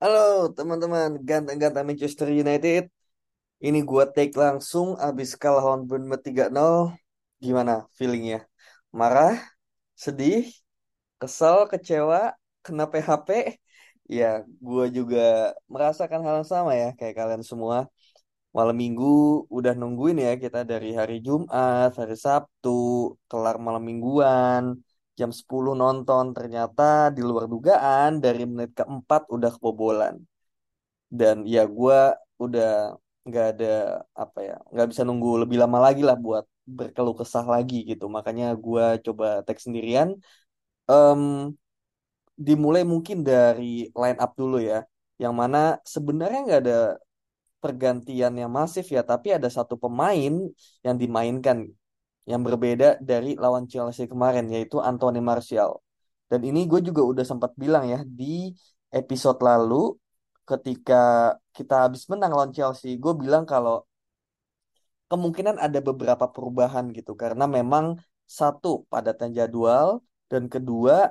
Halo teman-teman, ganteng-ganteng Manchester United. Ini gua take langsung abis kalah lawan Bournemouth 3-0. Gimana feelingnya? Marah? Sedih? Kesel? Kecewa? Kena PHP? Ya, gua juga merasakan hal yang sama ya kayak kalian semua. Malam minggu udah nungguin ya kita dari hari Jumat, hari Sabtu, kelar malam mingguan, jam 10 nonton. Ternyata di luar dugaan dari menit keempat udah kebobolan. Dan ya gua udah nggak ada apa ya, nggak bisa nunggu lebih lama lagi lah buat berkeluh kesah lagi gitu. Makanya gua coba tag sendirian. Em, dimulai mungkin dari line up dulu ya. Yang mana sebenarnya nggak ada pergantian yang masif ya, tapi ada satu pemain yang dimainkan yang berbeda dari lawan Chelsea kemarin yaitu Anthony Martial. Dan ini gue juga udah sempat bilang ya di episode lalu ketika kita habis menang lawan Chelsea, gue bilang kalau kemungkinan ada beberapa perubahan gitu karena memang satu padatnya jadwal dan kedua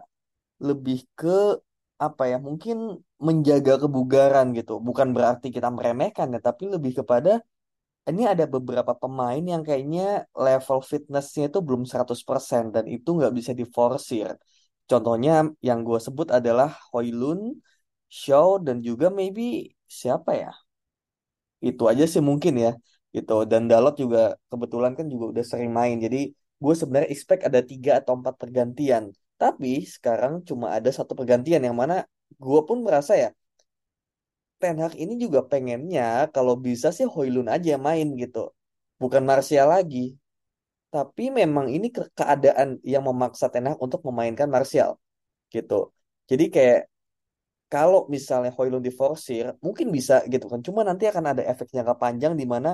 lebih ke apa ya mungkin menjaga kebugaran gitu bukan berarti kita meremehkan ya tapi lebih kepada ini ada beberapa pemain yang kayaknya level fitnessnya itu belum 100% dan itu nggak bisa diforsir. Contohnya yang gue sebut adalah Hoylun, Shaw dan juga maybe siapa ya? Itu aja sih mungkin ya gitu. Dan Dalot juga kebetulan kan juga udah sering main. Jadi gue sebenarnya expect ada tiga atau empat pergantian. Tapi sekarang cuma ada satu pergantian yang mana gue pun merasa ya Ten Hag ini juga pengennya kalau bisa sih Hoylun aja main gitu bukan Martial lagi tapi memang ini ke- keadaan yang memaksa Ten Hag untuk memainkan Martial gitu jadi kayak kalau misalnya Hoylund diforsir, mungkin bisa gitu kan. Cuma nanti akan ada efek jangka panjang di mana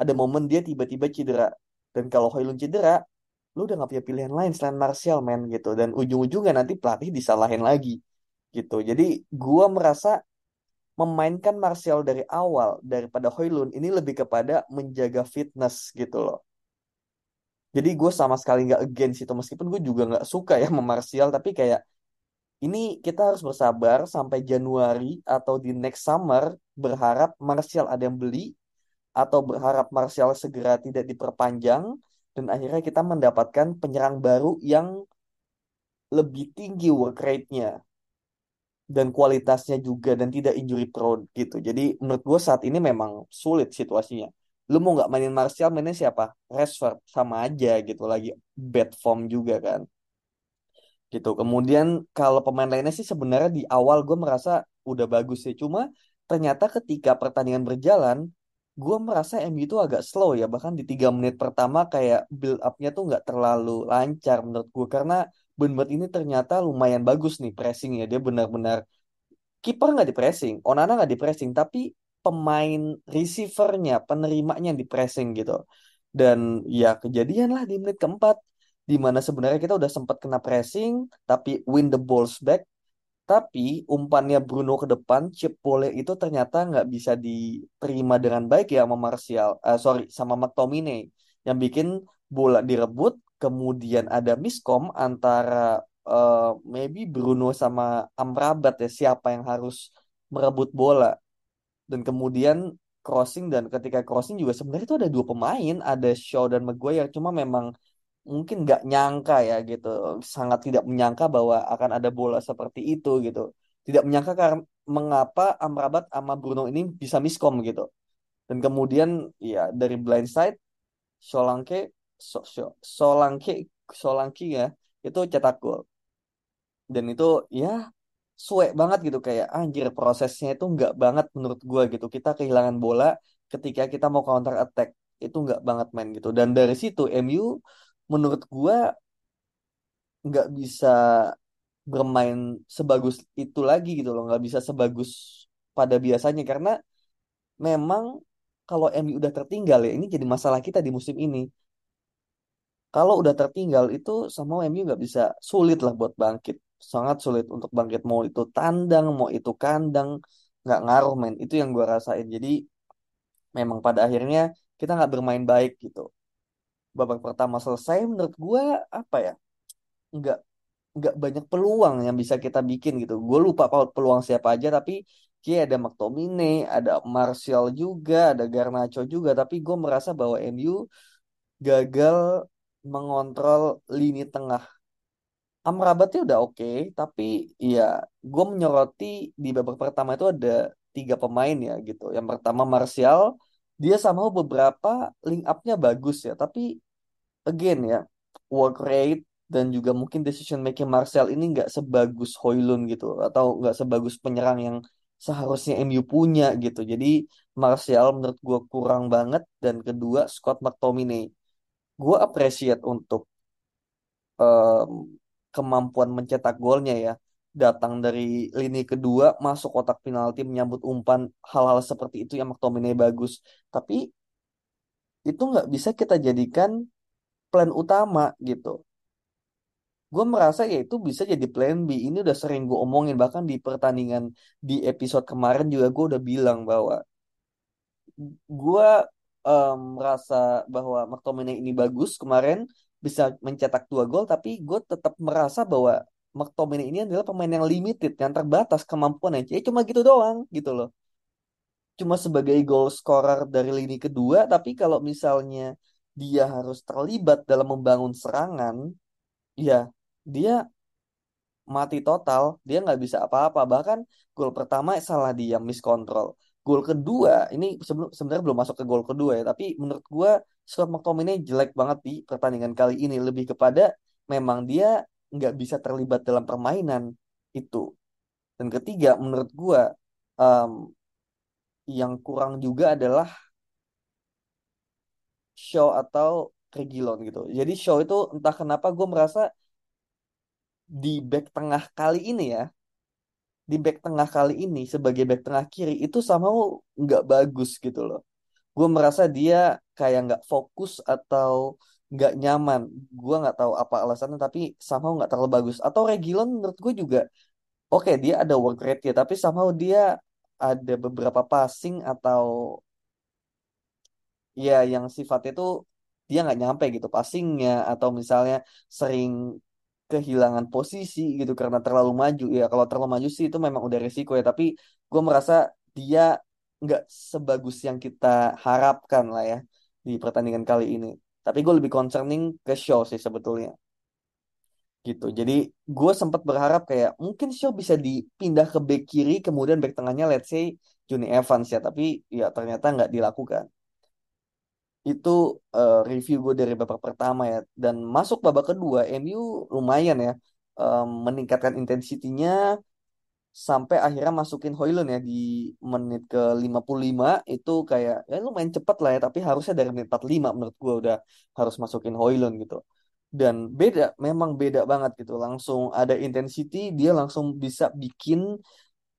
ada momen dia tiba-tiba cedera. Dan kalau Hoylund cedera, lu udah gak punya pilihan lain selain Martial, men gitu. Dan ujung-ujungnya nanti pelatih disalahin lagi gitu. Jadi gua merasa memainkan Martial dari awal daripada Hoylund ini lebih kepada menjaga fitness gitu loh. Jadi gue sama sekali nggak against itu meskipun gue juga nggak suka ya sama tapi kayak ini kita harus bersabar sampai Januari atau di next summer berharap Martial ada yang beli atau berharap Martial segera tidak diperpanjang dan akhirnya kita mendapatkan penyerang baru yang lebih tinggi work rate-nya dan kualitasnya juga dan tidak injury prone gitu. Jadi menurut gue saat ini memang sulit situasinya. Lu mau nggak mainin Martial mainnya siapa? Rashford sama aja gitu lagi bad form juga kan gitu. Kemudian kalau pemain lainnya sih sebenarnya di awal gue merasa udah bagus sih. Cuma ternyata ketika pertandingan berjalan, gue merasa MU itu agak slow ya. Bahkan di tiga menit pertama kayak build up-nya tuh nggak terlalu lancar menurut gue. Karena Bournemouth ini ternyata lumayan bagus nih pressingnya. Dia benar-benar kiper nggak di pressing, Onana nggak di pressing, tapi pemain receivernya, penerimanya yang di pressing gitu. Dan ya kejadian lah di menit keempat di mana sebenarnya kita udah sempat kena pressing tapi win the balls back tapi umpannya Bruno ke depan chip bola itu ternyata nggak bisa diterima dengan baik ya sama Martial eh, sorry sama McTominay yang bikin bola direbut kemudian ada miskom antara eh, maybe Bruno sama Amrabat ya siapa yang harus merebut bola. Dan kemudian crossing dan ketika crossing juga sebenarnya itu ada dua pemain ada Shaw dan Maguire. Cuma memang mungkin nggak nyangka ya gitu sangat tidak menyangka bahwa akan ada bola seperti itu gitu. Tidak menyangka karena mengapa Amrabat sama Bruno ini bisa miskom gitu. Dan kemudian ya dari blind side Solanke so, so, Solanke Solanke ya itu cetak gol. Dan itu ya suwe banget gitu. Kayak anjir prosesnya itu nggak banget menurut gua gitu. Kita kehilangan bola ketika kita mau counter attack itu nggak banget main gitu. Dan dari situ MU menurut gua nggak bisa bermain sebagus itu lagi gitu loh. Nggak bisa sebagus pada biasanya. Karena memang kalau MU udah tertinggal ya ini jadi masalah kita di musim ini kalau udah tertinggal itu sama MU nggak bisa. Sulit lah buat bangkit. Sangat sulit untuk bangkit. Mau itu tandang mau itu kandang nggak ngaruh men. Itu yang gue rasain. Jadi memang pada akhirnya kita nggak bermain baik gitu. Babak pertama selesai menurut gue apa ya nggak nggak banyak peluang yang bisa kita bikin gitu. Gue lupa peluang siapa aja tapi kayak ada McTominay ada Martial juga ada Garnacho juga. Tapi gue merasa bahwa MU gagal mengontrol lini tengah. Amrabatnya udah oke tapi ya gue menyoroti di babak pertama itu ada tiga pemain ya gitu. Yang pertama Martial dia sama beberapa link up-nya bagus ya tapi again ya work rate dan juga mungkin decision making Martial ini nggak sebagus Hoylund gitu atau nggak sebagus penyerang yang seharusnya MU punya gitu. Jadi Martial menurut gue kurang banget dan kedua Scott McTominay gue appreciate untuk um, kemampuan mencetak golnya ya. Datang dari lini kedua masuk kotak penalti menyambut umpan hal-hal seperti itu yang McTominay bagus. Tapi itu nggak bisa kita jadikan plan utama gitu. Gue merasa ya itu bisa jadi plan B. Ini udah sering gue omongin bahkan di pertandingan di episode kemarin juga gue udah bilang bahwa gue um, merasa bahwa McTominay ini bagus kemarin bisa mencetak dua gol tapi gue tetap merasa bahwa McTominay ini adalah pemain yang limited yang terbatas kemampuannya. Jadi cuma gitu doang gitu loh. Cuma sebagai goal scorer dari lini kedua tapi kalau misalnya dia harus terlibat dalam membangun serangan ya dia mati total. Dia nggak bisa apa-apa. Bahkan gol pertama salah dia miskontrol gol kedua ini sebelum sebenarnya belum masuk ke gol kedua ya tapi menurut gue Scott McTominay jelek banget di pertandingan kali ini. Lebih kepada memang dia nggak bisa terlibat dalam permainan itu. Dan ketiga menurut gue um, yang kurang juga adalah show atau Regilon gitu. Jadi show itu entah kenapa gue merasa di back tengah kali ini ya di back tengah kali ini sebagai back tengah kiri itu sama nggak bagus gitu loh. Gue merasa dia kayak nggak fokus atau nggak nyaman. Gue nggak tahu apa alasannya tapi sama nggak terlalu bagus. Atau Regilon menurut gue juga oke okay, dia ada work rate ya tapi sama dia ada beberapa passing atau ya yang sifatnya itu dia nggak nyampe gitu passingnya atau misalnya sering kehilangan posisi gitu karena terlalu maju. Ya kalau terlalu maju sih itu memang udah resiko ya tapi gue merasa dia nggak sebagus yang kita harapkan lah ya di pertandingan kali ini. Tapi gue lebih concerning ke show sih sebetulnya. Gitu. Jadi gue sempat berharap kayak mungkin show bisa dipindah ke back kiri kemudian back tengahnya let's say Johnny Evans ya. Tapi ya ternyata nggak dilakukan itu uh, review gue dari babak pertama ya. Dan masuk babak kedua MU lumayan ya. Um, meningkatkan intensitinya sampai akhirnya masukin Hoylund ya di menit ke 55 itu kayak ya lumayan cepet lah ya tapi harusnya dari menit 45 menurut gue udah harus masukin Hoylund gitu. Dan beda memang beda banget gitu. Langsung ada intensity dia langsung bisa bikin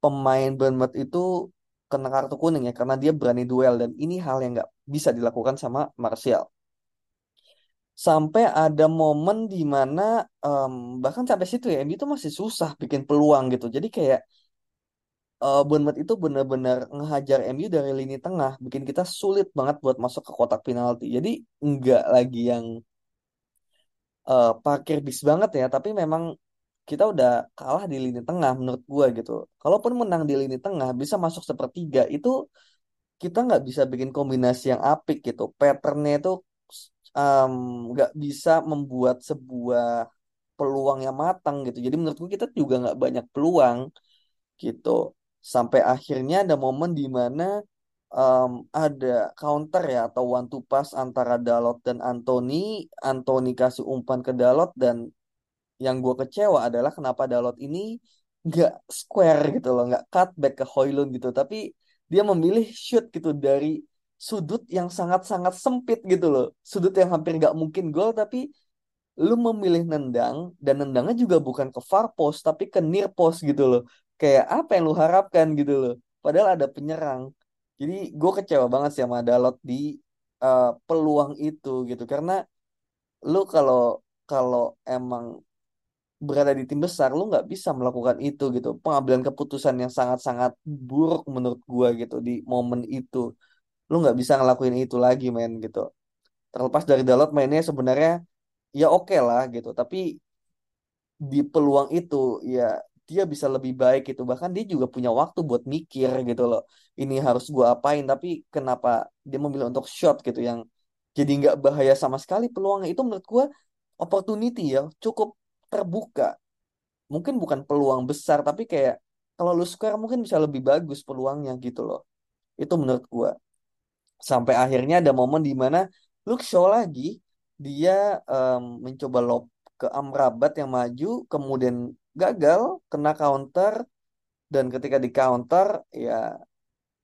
pemain Bournemouth itu kena kartu kuning ya karena dia berani duel dan ini hal yang nggak bisa dilakukan sama Martial. Sampai ada momen di mana um, bahkan sampai situ ya MU itu masih susah bikin peluang gitu. Jadi kayak uh, Bournemouth itu benar-benar ngehajar MU dari lini tengah, bikin kita sulit banget buat masuk ke kotak penalti. Jadi nggak lagi yang uh, parkir bis banget ya, tapi memang kita udah kalah di lini tengah menurut gue gitu. Kalaupun menang di lini tengah bisa masuk sepertiga itu kita nggak bisa bikin kombinasi yang apik gitu. Patternnya itu nggak um, bisa membuat sebuah peluang yang matang gitu. Jadi menurut gue kita juga nggak banyak peluang gitu. Sampai akhirnya ada momen di mana um, ada counter ya atau one to pass antara Dalot dan Anthony. Anthony kasih umpan ke Dalot dan yang gue kecewa adalah kenapa Dalot ini nggak square gitu loh, nggak cut back ke Hoylund gitu, tapi dia memilih shoot gitu dari sudut yang sangat-sangat sempit gitu loh, sudut yang hampir nggak mungkin gol tapi lu memilih nendang dan nendangnya juga bukan ke far post tapi ke near post gitu loh. Kayak apa yang lu harapkan gitu loh. Padahal ada penyerang. Jadi gue kecewa banget sih sama Dalot di uh, peluang itu gitu karena lu kalau kalau emang berada di tim besar lu nggak bisa melakukan itu gitu. Pengambilan keputusan yang sangat-sangat buruk menurut gua gitu di momen itu. Lu nggak bisa ngelakuin itu lagi main gitu. Terlepas dari Dalot mainnya sebenarnya ya oke okay lah gitu. Tapi di peluang itu ya dia bisa lebih baik gitu. Bahkan dia juga punya waktu buat mikir gitu loh. Ini harus gua apain tapi kenapa dia memilih untuk shot gitu yang jadi nggak bahaya sama sekali peluangnya. Itu menurut gua opportunity ya cukup terbuka. Mungkin bukan peluang besar tapi kayak kalau lu square mungkin bisa lebih bagus peluangnya gitu loh. Itu menurut gua. Sampai akhirnya ada momen di mana Luke Shaw lagi dia um, mencoba lob ke Amrabat yang maju kemudian gagal kena counter dan ketika di counter ya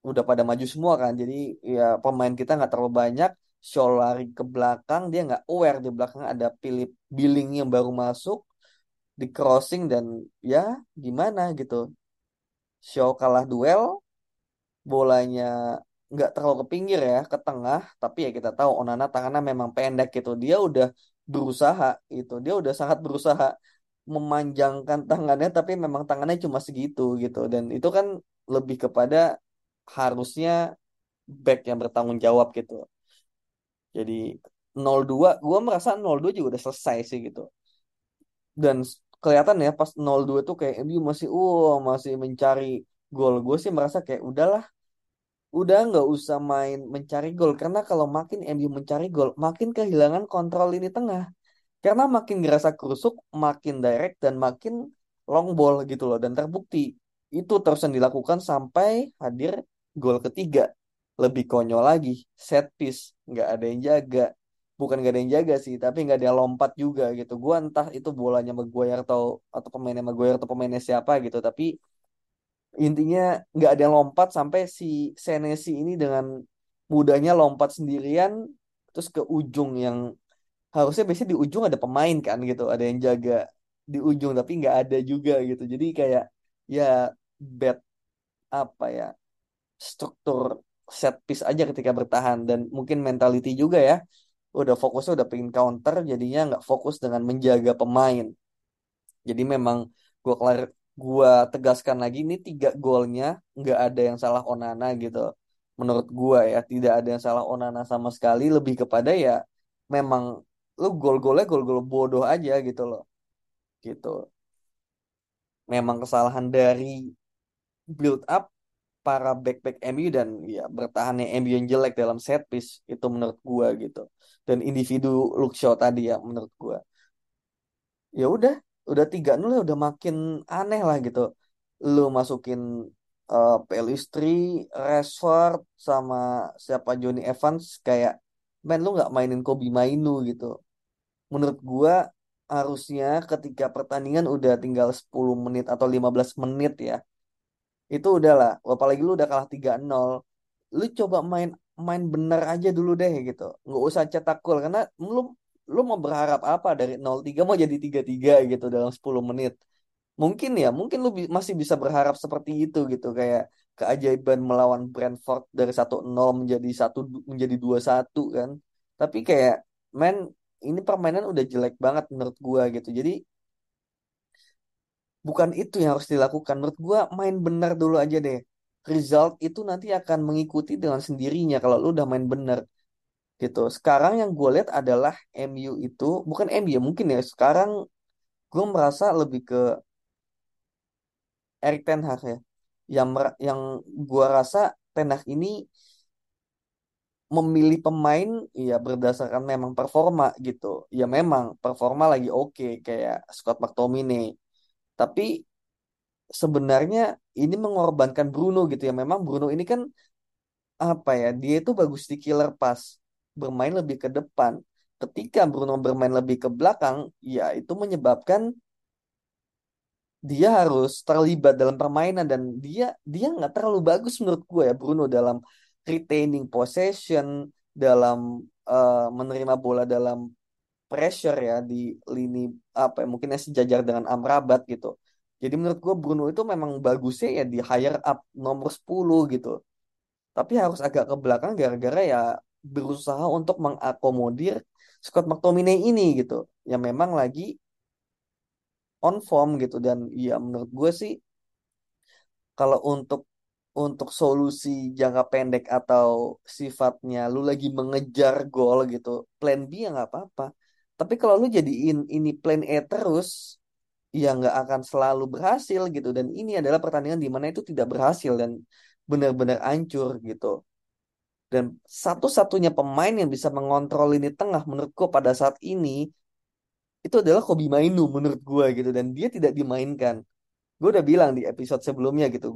udah pada maju semua kan. Jadi ya pemain kita nggak terlalu banyak Shaw lari ke belakang dia nggak aware di belakang ada Philip Billing yang baru masuk di crossing dan ya gimana gitu. Shaw kalah duel bolanya nggak terlalu ke pinggir ya ke tengah. Tapi ya kita tahu Onana tangannya memang pendek gitu. Dia udah berusaha itu dia udah sangat berusaha memanjangkan tangannya tapi memang tangannya cuma segitu gitu. Dan itu kan lebih kepada harusnya back yang bertanggung jawab gitu. Jadi 02 gue merasa 02 juga udah selesai sih gitu. Dan kelihatan ya pas 02 tuh kayak MU masih uh masih mencari gol. Gue sih merasa kayak udahlah udah nggak usah main mencari gol. Karena kalau makin MU mencari gol makin kehilangan kontrol ini tengah. Karena makin ngerasa kerusuk makin direct dan makin long ball gitu loh dan terbukti. Itu terus yang dilakukan sampai hadir gol ketiga. Lebih konyol lagi set piece nggak ada yang jaga bukan nggak ada yang jaga sih tapi nggak ada yang lompat juga gitu. Gua entah itu bolanya Maguire atau atau pemainnya Maguire atau pemainnya siapa gitu tapi intinya nggak ada yang lompat sampai si Senesi ini dengan mudahnya lompat sendirian terus ke ujung yang harusnya biasanya di ujung ada pemain kan gitu ada yang jaga di ujung tapi nggak ada juga gitu. Jadi kayak ya bad apa ya struktur set piece aja ketika bertahan. Dan mungkin mentality juga ya udah fokusnya udah pengen counter jadinya nggak fokus dengan menjaga pemain. Jadi memang gue kelar gua tegaskan lagi ini tiga golnya nggak ada yang salah Onana gitu. Menurut gua ya tidak ada yang salah Onana sama sekali. Lebih kepada ya memang lu gol-golnya gol-gol bodoh aja gitu loh. Gitu. Memang kesalahan dari build up para back-back MU dan ya bertahannya MU yang jelek dalam set piece itu menurut gua gitu. Dan individu Luke Shaw tadi ya menurut gua. Ya udah udah tiga nol ya udah makin aneh lah gitu. Lu masukin uh, Pelistri, Rashford sama siapa Johnny Evans kayak men lu nggak mainin Kobe Mainu gitu. Menurut gua harusnya ketika pertandingan udah tinggal 10 menit atau 15 menit ya itu udahlah apalagi lu udah kalah 3-0 lu coba main main bener aja dulu deh gitu. Nggak usah cetak gol karena lu lu mau berharap apa dari 0-3 mau jadi 3-3 gitu dalam 10 menit? Mungkin ya mungkin lu bi masih bisa berharap seperti itu gitu kayak keajaiban melawan Brentford dari 1-0 menjadi satu menjadi 2-1 kan. Tapi kayak men ini permainan udah jelek banget menurut gua gitu. Jadi bukan itu yang harus dilakukan. Menurut gua main benar dulu aja deh. Result itu nanti akan mengikuti dengan sendirinya kalau lu udah main benar gitu. Sekarang yang gue lihat adalah MU itu bukan MU ya mungkin ya. Sekarang gue merasa lebih ke Erik Ten Hag ya. Yang yang gue rasa Ten Hag ini memilih pemain ya berdasarkan memang performa gitu. Ya memang performa lagi oke okay, kayak Scott McTominay tapi sebenarnya ini mengorbankan Bruno gitu ya. Memang Bruno ini kan apa ya dia itu bagus di killer pass bermain lebih ke depan. Ketika Bruno bermain lebih ke belakang ya itu menyebabkan dia harus terlibat dalam permainan dan dia dia nggak terlalu bagus menurut gue ya Bruno dalam retaining possession dalam uh, menerima bola dalam pressure ya di lini apa ya, mungkin sejajar dengan Amrabat gitu. Jadi menurut gue Bruno itu memang bagusnya ya di higher up nomor 10 gitu. Tapi harus agak ke belakang gara-gara ya berusaha untuk mengakomodir Scott McTominay ini gitu. Yang memang lagi on form gitu dan ya menurut gue sih kalau untuk untuk solusi jangka pendek atau sifatnya lu lagi mengejar gol gitu, plan B ya nggak apa-apa. Tapi kalau lu jadiin ini plan A terus, ya nggak akan selalu berhasil gitu. Dan ini adalah pertandingan di mana itu tidak berhasil dan benar-benar hancur gitu. Dan satu-satunya pemain yang bisa mengontrol ini tengah menurutku pada saat ini itu adalah Kobi Mainu menurut gue gitu dan dia tidak dimainkan. Gue udah bilang di episode sebelumnya gitu.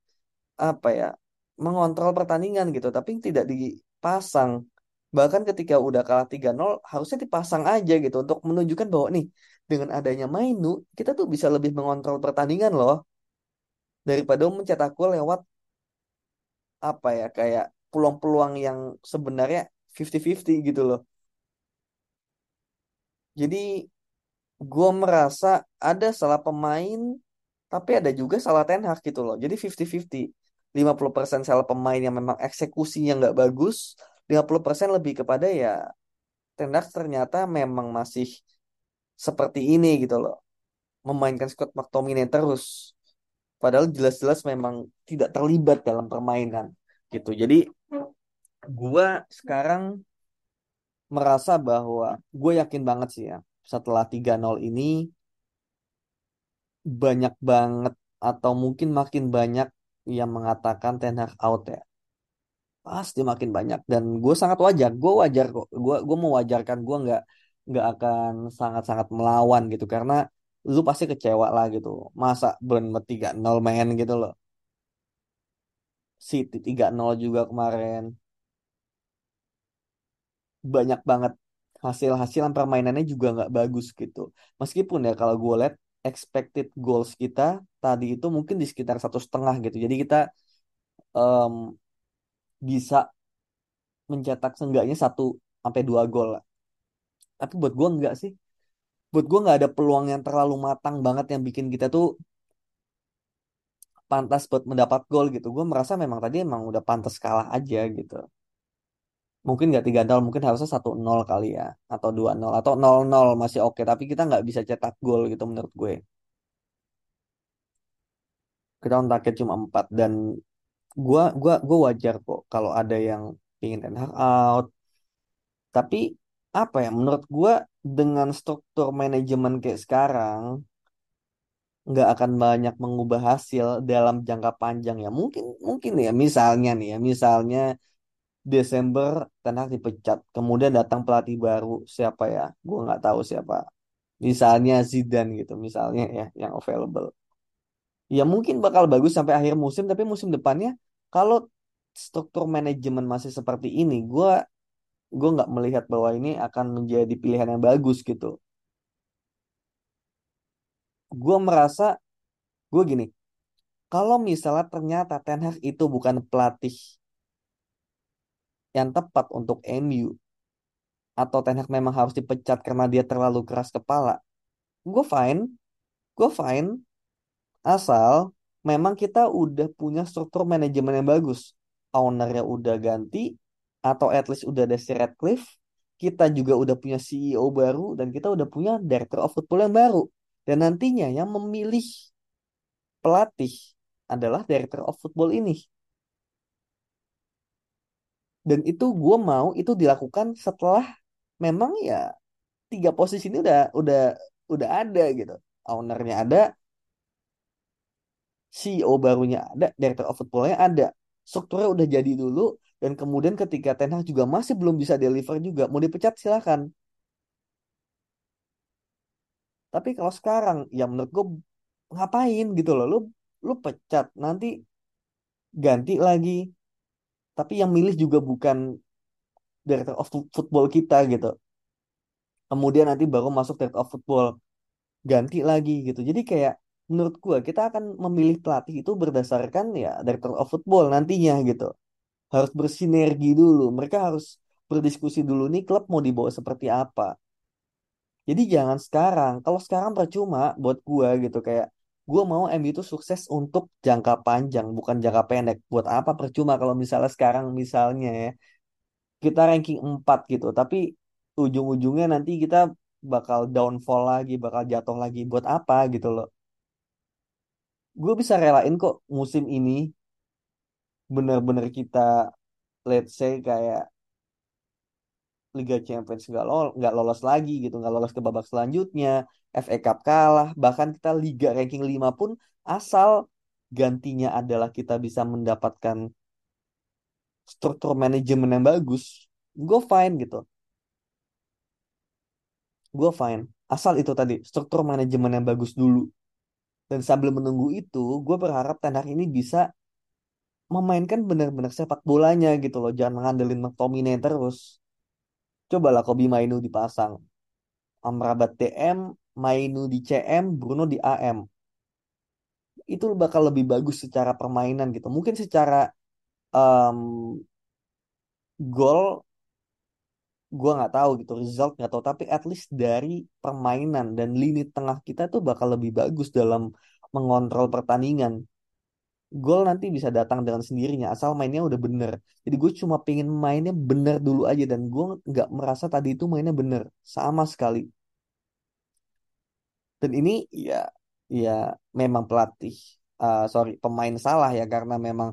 apa ya mengontrol pertandingan gitu tapi tidak dipasang. Bahkan ketika udah kalah 3-0 harusnya dipasang aja gitu untuk menunjukkan bahwa nih dengan adanya Mainu kita tuh bisa lebih mengontrol pertandingan loh daripada mencetak gol lewat apa ya kayak peluang-peluang yang sebenarnya 50-50 gitu loh. Jadi gue merasa ada salah pemain tapi ada juga salah Ten Hag gitu loh. Jadi 50-50 50% salah pemain yang memang eksekusinya nggak bagus, 50% lebih kepada ya Ten Hag ternyata memang masih seperti ini gitu loh. Memainkan Scott McTominay terus. Padahal jelas-jelas memang tidak terlibat dalam permainan gitu. Jadi gua sekarang merasa bahwa gue yakin banget sih ya setelah 3-0 ini banyak banget atau mungkin makin banyak yang mengatakan Ten Hag out ya. Pasti makin banyak dan gue sangat wajar gue wajar kok. Gue gue mewajarkan gue nggak nggak akan sangat-sangat melawan gitu karena lu pasti kecewa lah gitu. Masa Bournemouth tiga nol main gitu loh. City tiga nol juga kemarin. Banyak banget hasil-hasilan permainannya juga nggak bagus gitu. Meskipun ya kalau gue lihat expected goals kita tadi itu mungkin di sekitar satu setengah gitu. Jadi kita um, bisa mencetak seenggaknya satu sampai dua gol lah. Tapi buat gue enggak sih. Buat gue nggak ada peluang yang terlalu matang banget yang bikin kita tuh pantas buat mendapat gol gitu. Gue merasa memang tadi emang udah pantas kalah aja gitu. Mungkin nggak tiga nol, mungkin harusnya satu nol kali ya, atau dua nol, atau nol nol masih oke. Tapi kita nggak bisa cetak gol gitu menurut gue kita on target cuma 4 dan gua gua gua wajar kok kalau ada yang ingin Hag out. Tapi apa ya menurut gua dengan struktur manajemen kayak sekarang nggak akan banyak mengubah hasil dalam jangka panjang ya. Mungkin mungkin ya misalnya nih ya, misalnya Desember Ten Hag dipecat, kemudian datang pelatih baru. Siapa ya? Gua nggak tahu siapa. Misalnya Zidane gitu, misalnya ya yang available. Ya mungkin bakal bagus sampai akhir musim tapi musim depannya kalau struktur manajemen masih seperti ini gue gue nggak melihat bahwa ini akan menjadi pilihan yang bagus gitu. Gue merasa gue gini. Kalau misalnya ternyata Ten Hag itu bukan pelatih yang tepat untuk MU atau Ten Hag memang harus dipecat karena dia terlalu keras kepala gue fine gue fine Asal memang kita udah punya struktur manajemen yang bagus. Ownernya udah ganti, atau at least udah ada si Radcliffe, kita juga udah punya CEO baru, dan kita udah punya Director of Football yang baru. Dan nantinya yang memilih pelatih adalah Director of Football ini. Dan itu gue mau itu dilakukan setelah memang ya tiga posisi ini udah udah udah ada gitu. Ownernya ada, CEO barunya ada, Director of Footballnya ada. Strukturnya udah jadi dulu, dan kemudian ketika Ten Hag juga masih belum bisa deliver juga, mau dipecat silahkan. Tapi kalau sekarang, ya menurut gue ngapain gitu loh, lu lu pecat nanti ganti lagi. Tapi yang milih juga bukan Director of Football kita gitu. Kemudian nanti baru masuk Director of Football ganti lagi gitu. Jadi kayak menurut gue kita akan memilih pelatih itu berdasarkan ya director of football nantinya gitu. Harus bersinergi dulu. Mereka harus berdiskusi dulu nih klub mau dibawa seperti apa. Jadi jangan sekarang. Kalau sekarang percuma buat gue gitu. Kayak gue mau MU itu sukses untuk jangka panjang bukan jangka pendek. Buat apa? Percuma kalau misalnya sekarang misalnya ya kita ranking 4 gitu tapi ujung-ujungnya nanti kita bakal downfall lagi bakal jatuh lagi. Buat apa gitu loh. Gue bisa relain kok musim ini. Bener-bener kita let's say kayak Liga Champions nggak lolos nggak lolos lagi gitu nggak lolos ke babak selanjutnya FA Cup kalah bahkan kita Liga ranking 5 pun asal gantinya adalah kita bisa mendapatkan struktur manajemen yang bagus gue fine gitu gue fine asal itu tadi struktur manajemen yang bagus dulu dan sambil menunggu itu, gue berharap Ten Hag ini bisa memainkan benar-benar sepak bolanya gitu loh. Jangan ngandelin McTominay terus. Cobalah Kobi Mainu dipasang. Amrabat DM, Mainu di CM, Bruno di AM. Itu bakal lebih bagus secara permainan gitu. Mungkin secara um, gol gue nggak tahu gitu result nggak tahu tapi at least dari permainan dan lini tengah kita tuh bakal lebih bagus dalam mengontrol pertandingan gol nanti bisa datang dengan sendirinya asal mainnya udah bener jadi gue cuma pengen mainnya bener dulu aja dan gue nggak merasa tadi itu mainnya bener sama sekali dan ini ya ya memang pelatih uh, sorry pemain salah ya karena memang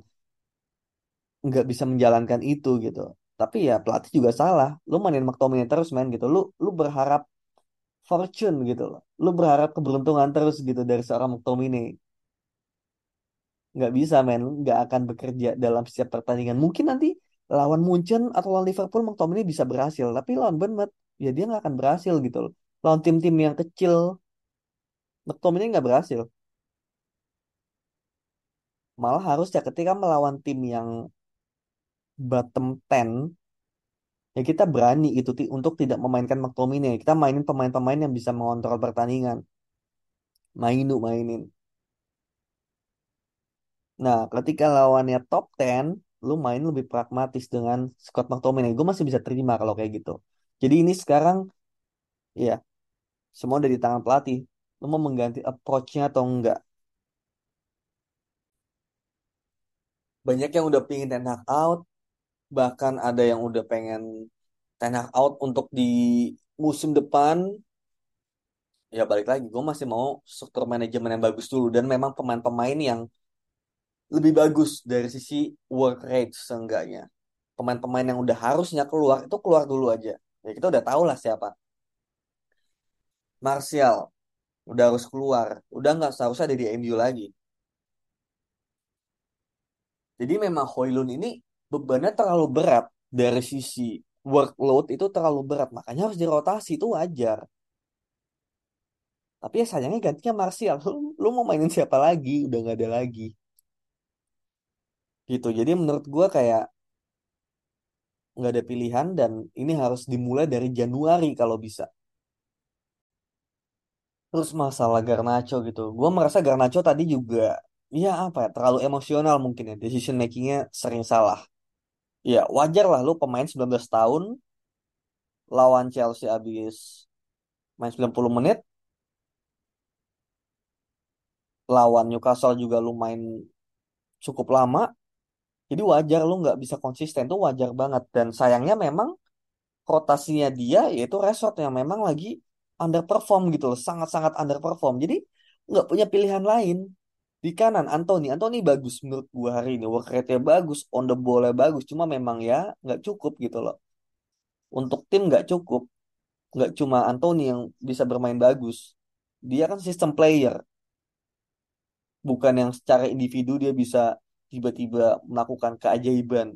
nggak bisa menjalankan itu gitu tapi ya pelatih juga salah. Lu mainin McTominay terus main gitu. Lu lu berharap fortune gitu loh. Lu berharap keberuntungan terus gitu dari seorang McTominay. Nggak bisa men, nggak akan bekerja dalam setiap pertandingan. Mungkin nanti lawan Munchen atau lawan Liverpool McTominay bisa berhasil. Tapi lawan Bournemouth ya dia nggak akan berhasil gitu loh. Lawan tim-tim yang kecil McTominay nggak berhasil. Malah harusnya ketika melawan tim yang bottom 10 ya kita berani itu untuk tidak memainkan McTominay. Kita mainin pemain-pemain yang bisa mengontrol pertandingan. Mainu mainin. Nah, ketika lawannya top 10, lu main lebih pragmatis dengan Scott McTominay. Gue masih bisa terima kalau kayak gitu. Jadi ini sekarang, ya, semua udah di tangan pelatih. Lu mau mengganti approach-nya atau enggak? Banyak yang udah pingin Ten Hag out, bahkan ada yang udah pengen Ten Hag out untuk di musim depan ya balik lagi gue masih mau struktur manajemen yang bagus dulu dan memang pemain-pemain yang lebih bagus dari sisi work rate seenggaknya. Pemain-pemain yang udah harusnya keluar itu keluar dulu aja. Ya kita udah tahu lah siapa. Martial udah harus keluar. Udah nggak seharusnya ada di MU lagi. Jadi memang Hoylun ini bebannya terlalu berat. Dari sisi workload itu terlalu berat. Makanya harus dirotasi itu wajar. Tapi ya sayangnya gantinya Martial. Lu, lu mau mainin siapa lagi? Udah nggak ada lagi gitu. Jadi menurut gue kayak nggak ada pilihan dan ini harus dimulai dari Januari kalau bisa. Terus masalah Garnacho gitu. Gue merasa Garnacho tadi juga ya apa ya terlalu emosional mungkin ya. Decision makingnya sering salah. Ya wajar lah lu pemain 19 tahun lawan Chelsea abis main 90 menit lawan Newcastle juga lumayan cukup lama. Jadi wajar lu nggak bisa konsisten tuh wajar banget. Dan sayangnya memang rotasinya dia yaitu Rashford yang memang lagi underperform gitu loh. Sangat-sangat underperform. Jadi nggak punya pilihan lain. Di kanan Anthony. Anthony bagus menurut gua hari ini. Work rate-nya bagus. On the ball-nya bagus. Cuma memang ya nggak cukup gitu loh. Untuk tim nggak cukup. Nggak cuma Anthony yang bisa bermain bagus. Dia kan sistem player. Bukan yang secara individu dia bisa tiba-tiba melakukan keajaiban.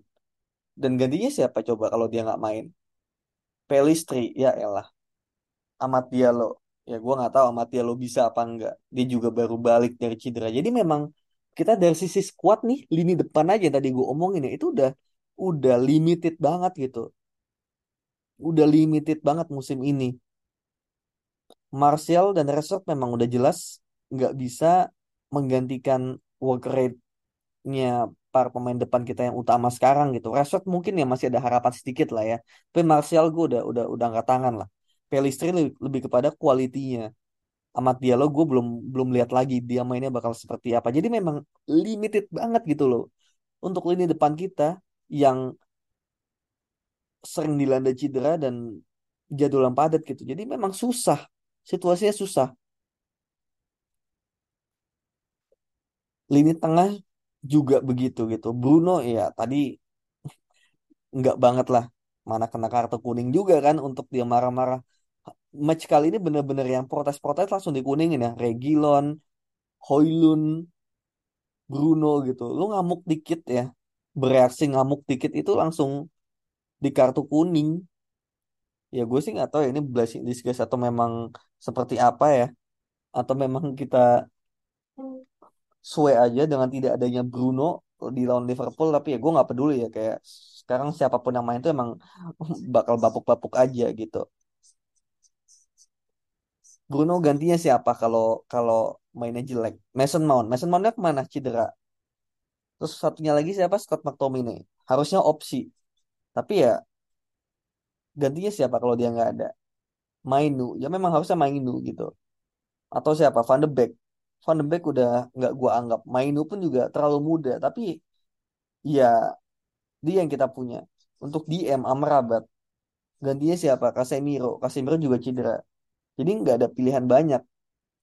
Dan gantinya siapa coba kalau dia nggak main? Pelistri, ya elah. Amat Diallo. Ya gue nggak tahu Amat Diallo bisa apa enggak. Dia juga baru balik dari cedera. Jadi memang kita dari sisi squad nih, lini depan aja tadi gue omongin ya, itu udah udah limited banget gitu. Udah limited banget musim ini. Martial dan Rashford memang udah jelas nggak bisa menggantikan work rate-nya para pemain depan kita yang utama sekarang gitu. Rashford mungkin ya masih ada harapan sedikit lah ya. Tapi Martial gue udah udah udah angkat tangan lah. Pelistri lebih, lebih kepada kualitinya. Amat Diallo gue belum belum lihat lagi dia mainnya bakal seperti apa. Jadi memang limited banget gitu loh. Untuk lini depan kita yang sering dilanda cedera dan jadwal yang padat gitu. Jadi memang susah. Situasinya susah. Lini tengah juga begitu gitu. Bruno ya tadi nggak banget lah. Mana kena kartu kuning juga kan untuk dia marah-marah. Match kali ini bener-bener yang protes-protes langsung dikuningin ya. Regilon, Hoylun, Bruno gitu. Lu ngamuk dikit ya. Bereaksi ngamuk dikit itu langsung di kartu kuning. Ya gue sih nggak tahu ya ini blessing disguise atau memang seperti apa ya. Atau memang kita suwe aja dengan tidak adanya Bruno di lawan Liverpool tapi ya gue nggak peduli ya kayak sekarang siapa pun yang main itu emang bakal bapuk-bapuk aja gitu. Bruno gantinya siapa kalau kalau mainnya jelek? Mason Mount. Mason Mountnya ke mana? Cedera. Terus satunya lagi siapa? Scott McTominay. Harusnya opsi. Tapi ya gantinya siapa kalau dia nggak ada? Mainu. Ya memang harusnya Mainu gitu. Atau siapa? Van de Beek Van de Beek udah nggak gua anggap Mainu pun juga terlalu muda. Tapi ya dia yang kita punya. Untuk DM Amrabat. Gantinya siapa? Casemiro. Casemiro juga cedera. Jadi nggak ada pilihan banyak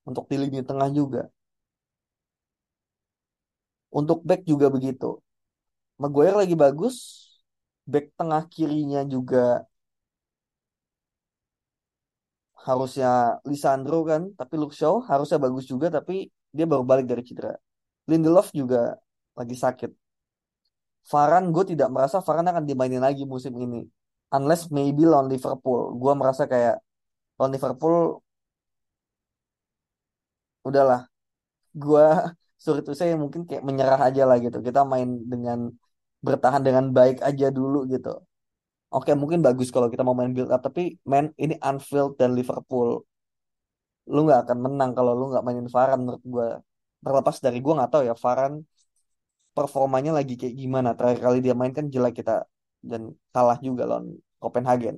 untuk di lini tengah juga. Untuk back juga begitu. Maguire lagi bagus back tengah kirinya juga harusnya Lisandro kan tapi Luke Shaw harusnya bagus juga tapi dia baru balik dari cedera. Lindelof juga lagi sakit. Varane gue tidak merasa Varane akan dimainin lagi musim ini. Unless maybe lawan Liverpool. Gue merasa kayak lawan Liverpool udahlah. Gue suruh itu saya mungkin kayak menyerah aja lah gitu. Kita main dengan bertahan dengan baik aja dulu gitu Oke, mungkin bagus kalau kita mau main build up, tapi main ini Anfield dan Liverpool. Lu nggak akan menang kalau lu nggak mainin Varane menurut gue. Terlepas dari gue nggak tahu ya Varane performanya lagi kayak gimana. Terakhir kali dia main kan jelek kita dan kalah juga lawan Copenhagen.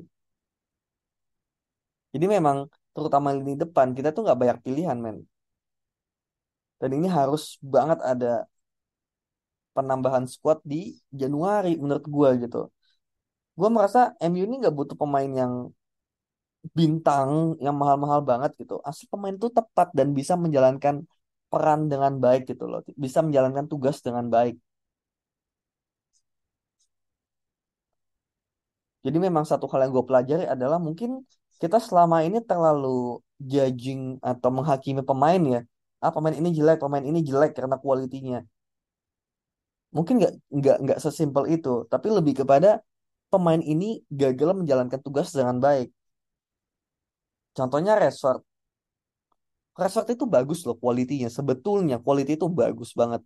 Jadi memang terutama lini depan kita tuh nggak banyak pilihan men. Dan ini harus banget ada penambahan squad di Januari menurut gue gitu gue merasa MU ini nggak butuh pemain yang bintang yang mahal-mahal banget gitu. Asli pemain itu tepat dan bisa menjalankan peran dengan baik gitu loh. Bisa menjalankan tugas dengan baik. Jadi memang satu hal yang gue pelajari adalah mungkin kita selama ini terlalu judging atau menghakimi pemain ya. Ah pemain ini jelek, pemain ini jelek karena kualitinya. Mungkin nggak nggak nggak sesimpel itu, tapi lebih kepada pemain ini gagal menjalankan tugas dengan baik. Contohnya Rashford. Rashford itu bagus loh kualitinya. Sebetulnya kualiti itu bagus banget.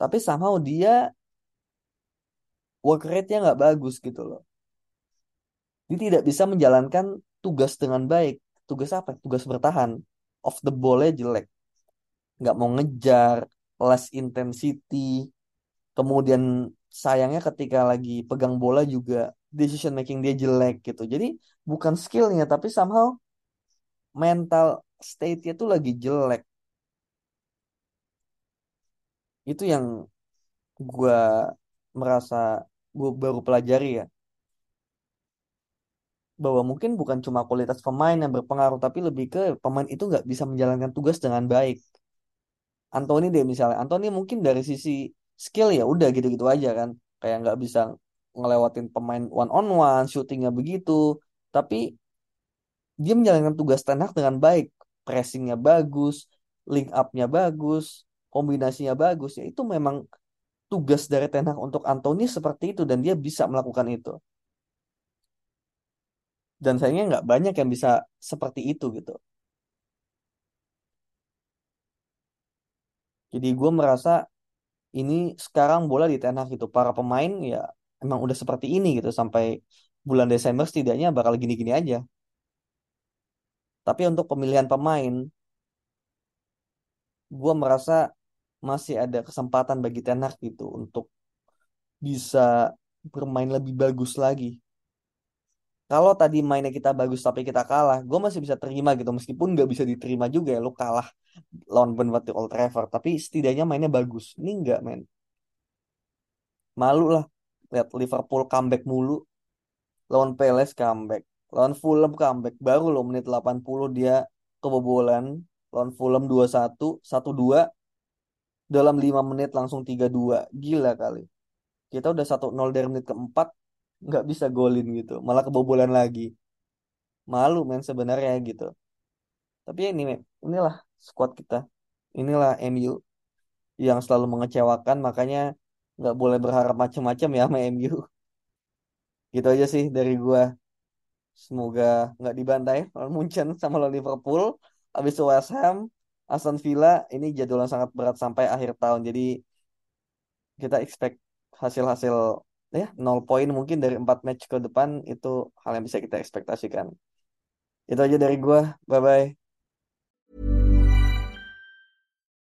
Tapi somehow dia work rate-nya nggak bagus gitu loh. Dia tidak bisa menjalankan tugas dengan baik. Tugas apa? Tugas bertahan. Off the ball-nya jelek. Nggak mau ngejar, less intensity. Kemudian sayangnya ketika lagi pegang bola juga decision making dia jelek gitu. Jadi bukan skillnya tapi somehow mental state-nya tuh lagi jelek. Itu yang gue merasa gue baru pelajari ya. Bahwa mungkin bukan cuma kualitas pemain yang berpengaruh, tapi lebih ke pemain itu nggak bisa menjalankan tugas dengan baik. Anthony deh misalnya, Anthony mungkin dari sisi skill ya udah gitu-gitu aja kan, kayak nggak bisa ngelewatin pemain one on one, shootingnya begitu, tapi dia menjalankan tugas Ten Hag dengan baik, pressingnya bagus, link up-nya bagus, kombinasinya bagus, ya itu memang tugas dari Ten Hag untuk Anthony seperti itu dan dia bisa melakukan itu. Dan sayangnya nggak banyak yang bisa seperti itu gitu. Jadi gue merasa ini sekarang bola di Ten Hag gitu. Para pemain ya emang udah seperti ini gitu. Sampai bulan Desember setidaknya bakal gini-gini aja. Tapi untuk pemilihan pemain, gue merasa masih ada kesempatan bagi Ten Hag gitu untuk bisa bermain lebih bagus lagi. Kalau tadi mainnya kita bagus tapi kita kalah, gue masih bisa terima gitu. Meskipun nggak bisa diterima juga ya, lo kalah lawan Bournemouth di Old Trafford. Tapi setidaknya mainnya bagus. Ini enggak, men. Malu lah. Lihat Liverpool comeback mulu. Lawan Palace comeback. Lawan Fulham comeback. Baru lo menit 80 dia kebobolan. Lawan Fulham 2-1. 1-2. Dalam 5 menit langsung 3-2. Gila kali. Kita udah 1-0 dari menit keempat. Nggak bisa golin gitu. Malah kebobolan lagi. Malu men sebenarnya gitu. Tapi ini men. Inilah squad kita. Inilah MU yang selalu mengecewakan makanya nggak boleh berharap macam-macam ya sama MU. Gitu aja sih dari gua. Semoga nggak dibantai lawan Munchen sama Liverpool. Habis itu West Ham, Aston Villa ini jadwal yang sangat berat sampai akhir tahun. Jadi kita expect hasil-hasil ya nol poin mungkin dari empat match ke depan itu hal yang bisa kita ekspektasikan. Itu aja dari gua. Bye bye.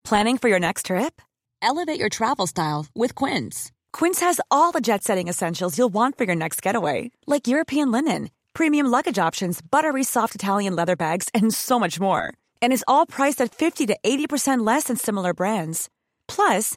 Planning for your next trip? Elevate your travel style with Quince. Quince has all the jet setting essentials you'll want for your next getaway, like European linen, premium luggage options, buttery soft Italian leather bags, and so much more. And is all priced at 50 to 80% less than similar brands. Plus,